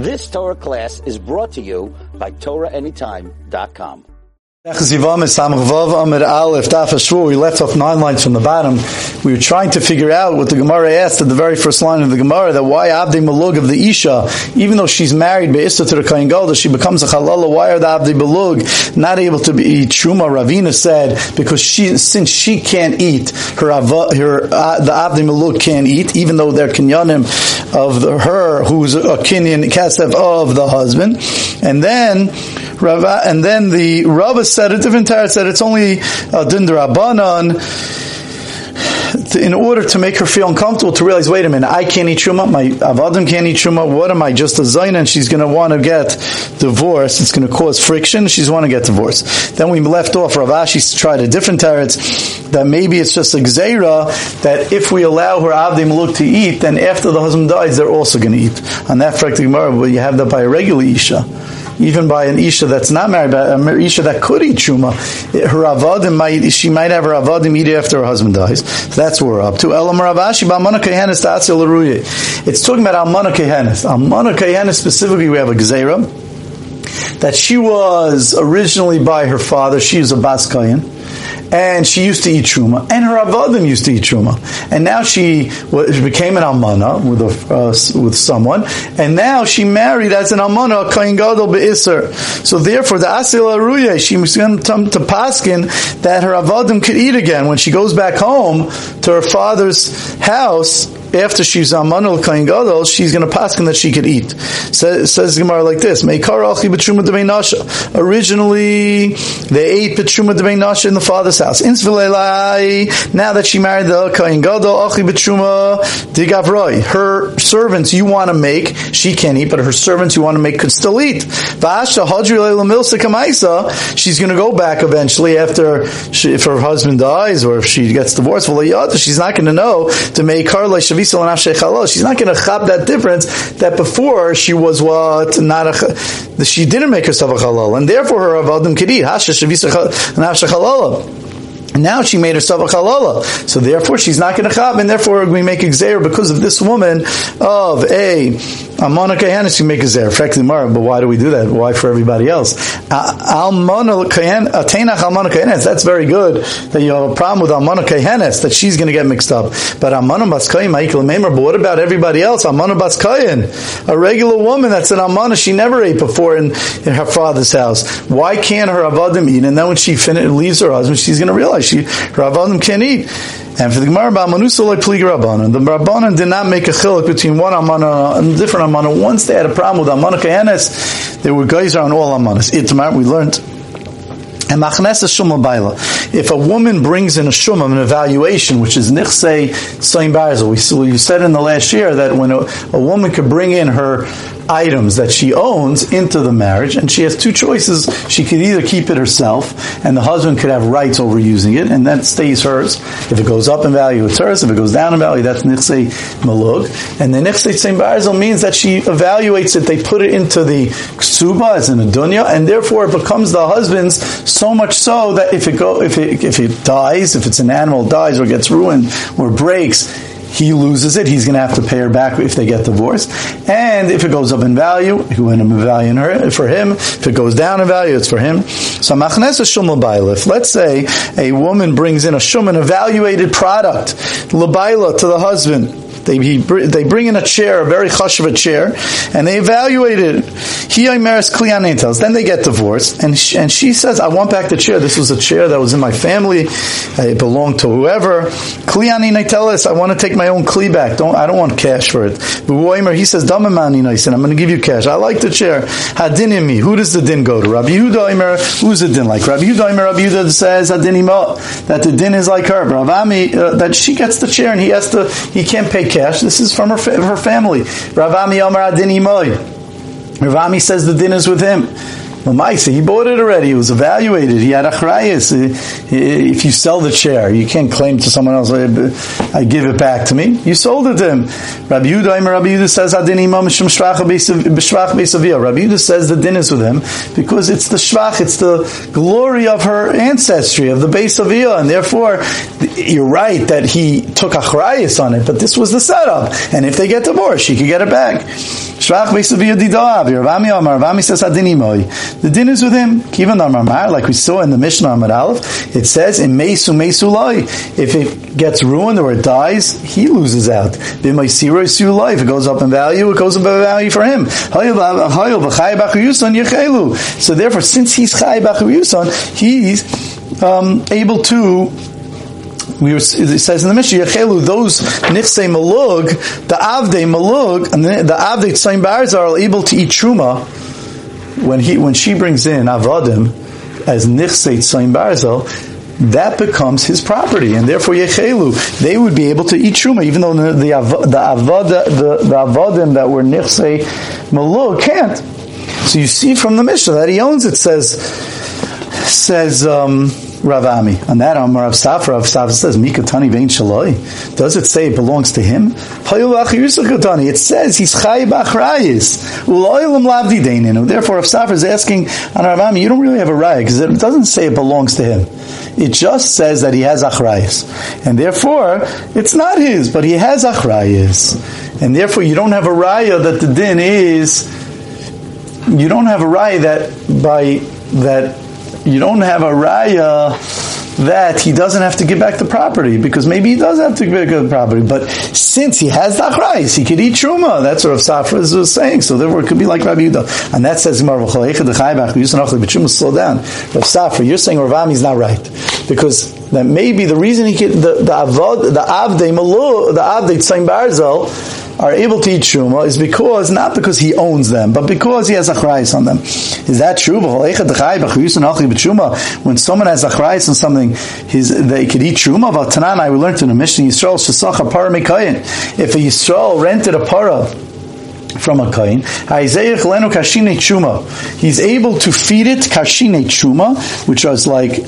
This Torah class is brought to you by TorahAnytime.com. We left off nine lines from the bottom. We were trying to figure out what the Gemara asked at the very first line of the Gemara that why Abdi Malug of the Isha, even though she's married Be'ista to the Kain Gadol, she becomes a Chalala. Why are the Abdi Malug not able to eat Truma? Ravina said because she since she can't eat her her uh, the Abdi Malug can't eat, even though they're kinyanim of the, her who's a kinyan kasev of the husband, and then Rava, and then the Rava said a different Torah said it's only a din in order to make her feel uncomfortable, to realize, wait a minute, I can't eat truma, my avadim can't eat truma. What am I, just a zayin? And she's going to want to get divorced. It's going to cause friction. She's want to get divorced. Then we left off. Rav Ashi tried a different teretz that maybe it's just a gzeira that if we allow her avdim look to eat, then after the husband dies, they're also going to eat. On that fractic gemara, you have that by a regular isha even by an isha that's not married, but an isha that could eat truma, her avadim might she might have her avadim eat after her husband dies. So that's where we're up to. It's talking about almana kehenes. Almana kehenes specifically, we have a gezerah that she was originally by her father. She was a bas kayan and she used to eat truma, and her avodim used to eat truma, and now she, became an almana with a, uh, with someone, and now she married as an almana kain gadol beiser. So therefore, the asil aruye she was going to come to paskin that her avodim could eat again. When she goes back home to her father's house after she's amanul kain gadol, she's going to pass that she could eat. Says, says Gemara like this: Meikar achi b'truma nasha. Originally, they ate b'truma nasha in the father's house. Now that she married the kain gadol, achi b'truma digavroi. Her servants you want to make, she can't eat, but her servants you want to make could still eat. V'asha hadri milsa kamaisa. She's going to go back eventually after she, if her husband dies or if she gets divorced. She's not going to know to make her She's not going to chop that difference that before she was what not a she didn't make herself a halal, and therefore her avodim eat hasha shavisa nafshe halal. Now she made herself a chalala, so therefore she's not going to chab, and therefore we make a because of this woman of a Amana Kayanis, you make a zer. Effectively, but why do we do that? Why for everybody else? Almana Kayanis, Kayanis, that's very good that you have a problem with Almana Kayanis, that she's going to get mixed up. But Almana Baskayin, Ma'ikal Maimer, but what about everybody else? Almana Baskayin, a regular woman that's an Almana she never ate before in, in her father's house. Why can't her Avadim eat? And then when she fin- leaves her husband, she's going to realize she, her Avadim can't eat. And for the Gemara Ba'amanusa like Plig Rabbanan, the Rabbanan did not make a chiluk between one Amana and different Amana. Once they had a problem with Amana Kayanes, there were guys on all Amanas. Itmar, we learned. And machnes shuma baila. If a woman brings in a shumam, an evaluation, which is nichse soim barzel, we, we said in the last year that when a, a woman could bring in her items that she owns into the marriage, and she has two choices. She could either keep it herself, and the husband could have rights over using it, and that stays hers. If it goes up in value, it's hers. If it goes down in value, that's nichse malug. And the nichse tzim barzel means that she evaluates it. They put it into the ksuba as in a dunya, and therefore it becomes the husband's. So much so that if it go, if it if it dies, if it's an animal dies or gets ruined or breaks he loses it. He's going to have to pay her back if they get divorced. And if it goes up in value, he went in value her, for him. If it goes down in value, it's for him. So machnes shumal If let's say a woman brings in a shum, an evaluated product, labaila to the husband, they, he, they bring in a chair, a very hush of a chair, and they evaluate it. He Imeris Klianin tells. Then they get divorced, and she, and she says, "I want back the chair. This was a chair that was in my family. It belonged to whoever." Klianin tell "I want to take my own kli back. Don't I don't want cash for it." But he says, "Damamani said, I'm going to give you cash. I like the chair. Hadin in me. Who does the din go to? Rabbi Yehuda Imer. Who's the din like? Rabbi Yehuda Imer. Rabbi Yehuda says Hadinimo that the din is like her. Rav Ami uh, that she gets the chair and he has to. He can't pay cash. This is from her, her family. Rav Ami Moy. Rav Ami says the din is with him. Lamaisa, he bought it already. It was evaluated. He had a achrayas. If you sell the chair, you can't claim to someone else, I give it back to me. You sold it to him. Rabbi Yehuda, Rabbi Yehuda says, Adin imam shmashvach b'saviyah. Rabbi Yehuda says the din is with him because it's the shvach, it's the glory of her ancestry, of the base of and therefore, you're right that he took achrayas on it, but this was the setup. And if they get divorced, she could get it back. The din is with him. like we saw in the Mishnah Amar Aleph, it says in Mesu Mesu If it gets ruined or it dies, he loses out. If it goes up in value, it goes up in value for him. So therefore, since he's Chai Yuson, he's um, able to we were, it says in the Mishnah, Yechelu, those Nifsei Malug, the Avdei Malug, and the, the Avdei Tzayin Barz are able to eat Truma when he, when she brings in Avadim as Nifsei Tzayin Barzel, that becomes his property, and therefore Yechelu, they would be able to eat Truma, even though the, the, the, Avada, the, the Avadim that were Nifsei Malug can't. So you see from the Mishnah that he owns it, says, says, um, Rav Ami. On that, Amar Rav Safra, Rav Safra says, Mikatani Vein Shaloi. Does it say it belongs to him? It says he's Chai Bachrayis. Daininu. Therefore, Rav Safra is asking on Rav Ami, you don't really have a raya because it doesn't say it belongs to him. It just says that he has Achrayis. And therefore, it's not his, but he has Achrayis. And therefore, you don't have a raya that the din is, you don't have a raya that by, that you don't have a raya that he doesn't have to give back the property because maybe he does have to give back the property. But since he has the achrayis, he could eat truma. That's what Safra was saying. So therefore, it could be like Rabbi Yudah, and that says Khabchuma, slow down. Rav Safra, you're saying Rav is not right because that maybe the reason he could the the avad the avdei malu the avdei tzayin barzel are able to eat truma is because not because he owns them, but because he has a achrayis on them. Is that true? When someone has a achrayis on something, his, they could eat truma. But Tananai, we learned in the Mishnah Yisrael shesacha para If a Yisrael rented a para from a kain. isaiah He's able to feed it kashine chuma, which was like.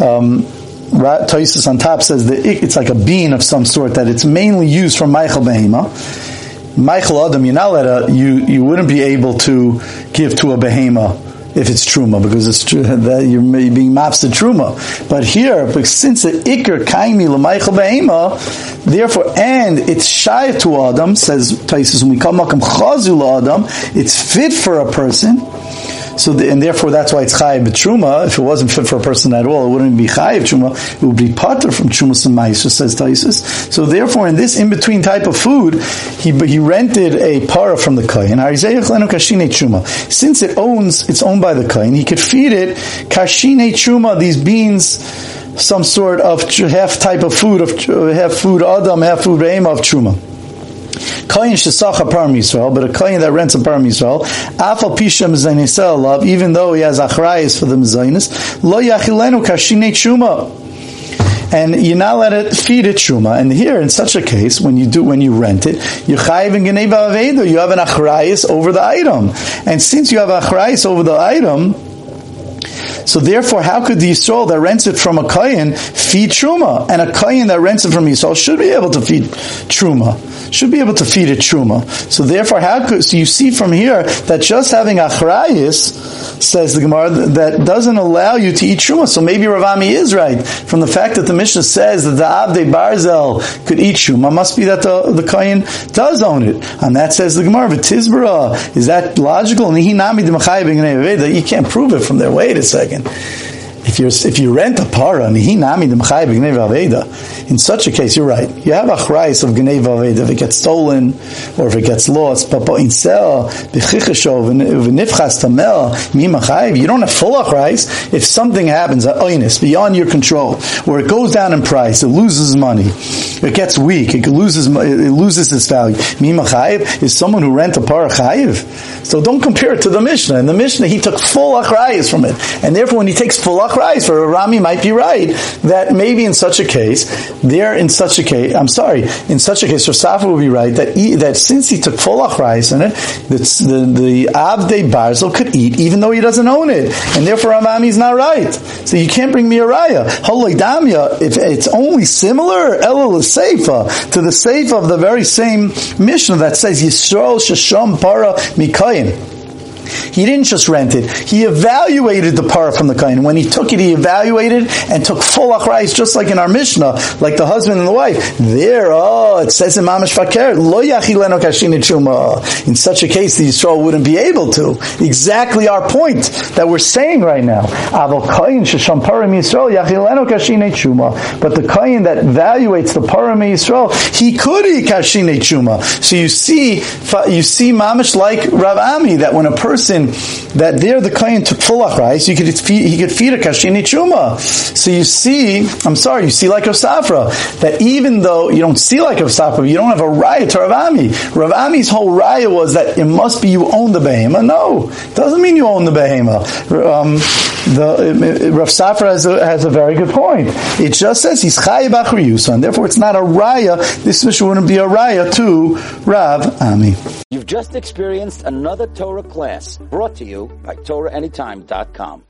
Um, Taisus on top says that it's like a bean of some sort that it's mainly used for Michael Behema. Michael Adam, you're not let a, you, you wouldn't be able to give to a Behema if it's truma because it's true that you're being maps to truma. But here, since the ikr kaimi l'maychel behema, therefore, and it's shy to Adam says Taisus when we come makam chazu Adam, it's fit for a person. So, the, and therefore that's why it's chayiv b'truma. If it wasn't fit for a person at all, it wouldn't be chayiv truma. It would be pater from truma semaisa, says Taisus. So therefore, in this in-between type of food, he, he rented a para from the kain. Since it owns, it's owned by the kain, he could feed it kashine truma, these beans, some sort of half type of food, of half food adam, half food aim of truma. Kayin shesacha param Yisrael, but a kayin that rents a param Yisrael, afal pisha mezainisel love, even though he has achrayis for the mezainis, lo yachilenu kashine chuma. And you're not let it feed it truma. And here, in such a case, when you do, when you rent it, you chayiv you have an achrayis over the item. And since you have achrayis over the item, so therefore, how could the Yisrael that rents it from a Kayan feed Truma? And a Kayan that rents it from Yisrael should be able to feed Truma should be able to feed a truma. So therefore, how could, so you see from here that just having achrayis, says the Gemara, that doesn't allow you to eat truma. So maybe Rav Ami is right. From the fact that the Mishnah says that the Avde Barzel could eat truma, must be that the, the Kayan does own it. And that says the Gemara, V'tizbara, is that logical? And he nami the that you can't prove it from there. Wait a second again. If you if you rent a para, in such a case, you're right. You have a chrais of gnei v'aveda if it gets stolen or if it gets lost. But in mimachayiv, you don't have full achrais. If something happens, beyond your control, or it goes down in price, it loses money, it gets weak, it loses it loses its value. Mimachayiv is someone who rent a para chayiv. So don't compare it to the Mishnah. In the Mishnah, he took full achrayas from it, and therefore, when he takes full achrayas, for Rami might be right that maybe in such a case, there in such a case, I'm sorry, in such a case, Rasafa would be right that he, that since he took full achrayas in it, the the Avde Barzel could eat even though he doesn't own it, and therefore Rami is not right. So you can't bring me a raya. Damya, if it's only similar, Elul Seifa to the Seifa of the very same Mishnah that says Yisrael Shasham Para Mikayim. He didn't just rent it. He evaluated the para from the kain. When he took it, he evaluated and took full achrayis, just like in our Mishnah, like the husband and the wife. There, oh, it says in Mamash Fakir, lo yachileno kashin. In such a case, the Yisrael wouldn't be able to. Exactly our point that we're saying right now. Avol kain shesham parim Yisrael. But the kain that evaluates the parim Yisrael, he could eat kashin. So you see, you see Mamash like Rav Ami, that when a person, that there the kain took full achrayis, you could feed, he could feed a kashin chuma. So you see, I'm sorry, you see like of Safra, that even though you don't see like of Safra, you don't have a raya to Rav Ami. Ravami's whole raya was that it must be you own the behema. No, doesn't mean you own the behema. Um, the Rav Safra has a, has a very good point. It just says he's chayiv and therefore it's not a raya. This mission wouldn't be a raya to Rav Ami. You've just experienced another Torah class brought to you by TorahAnytime.com.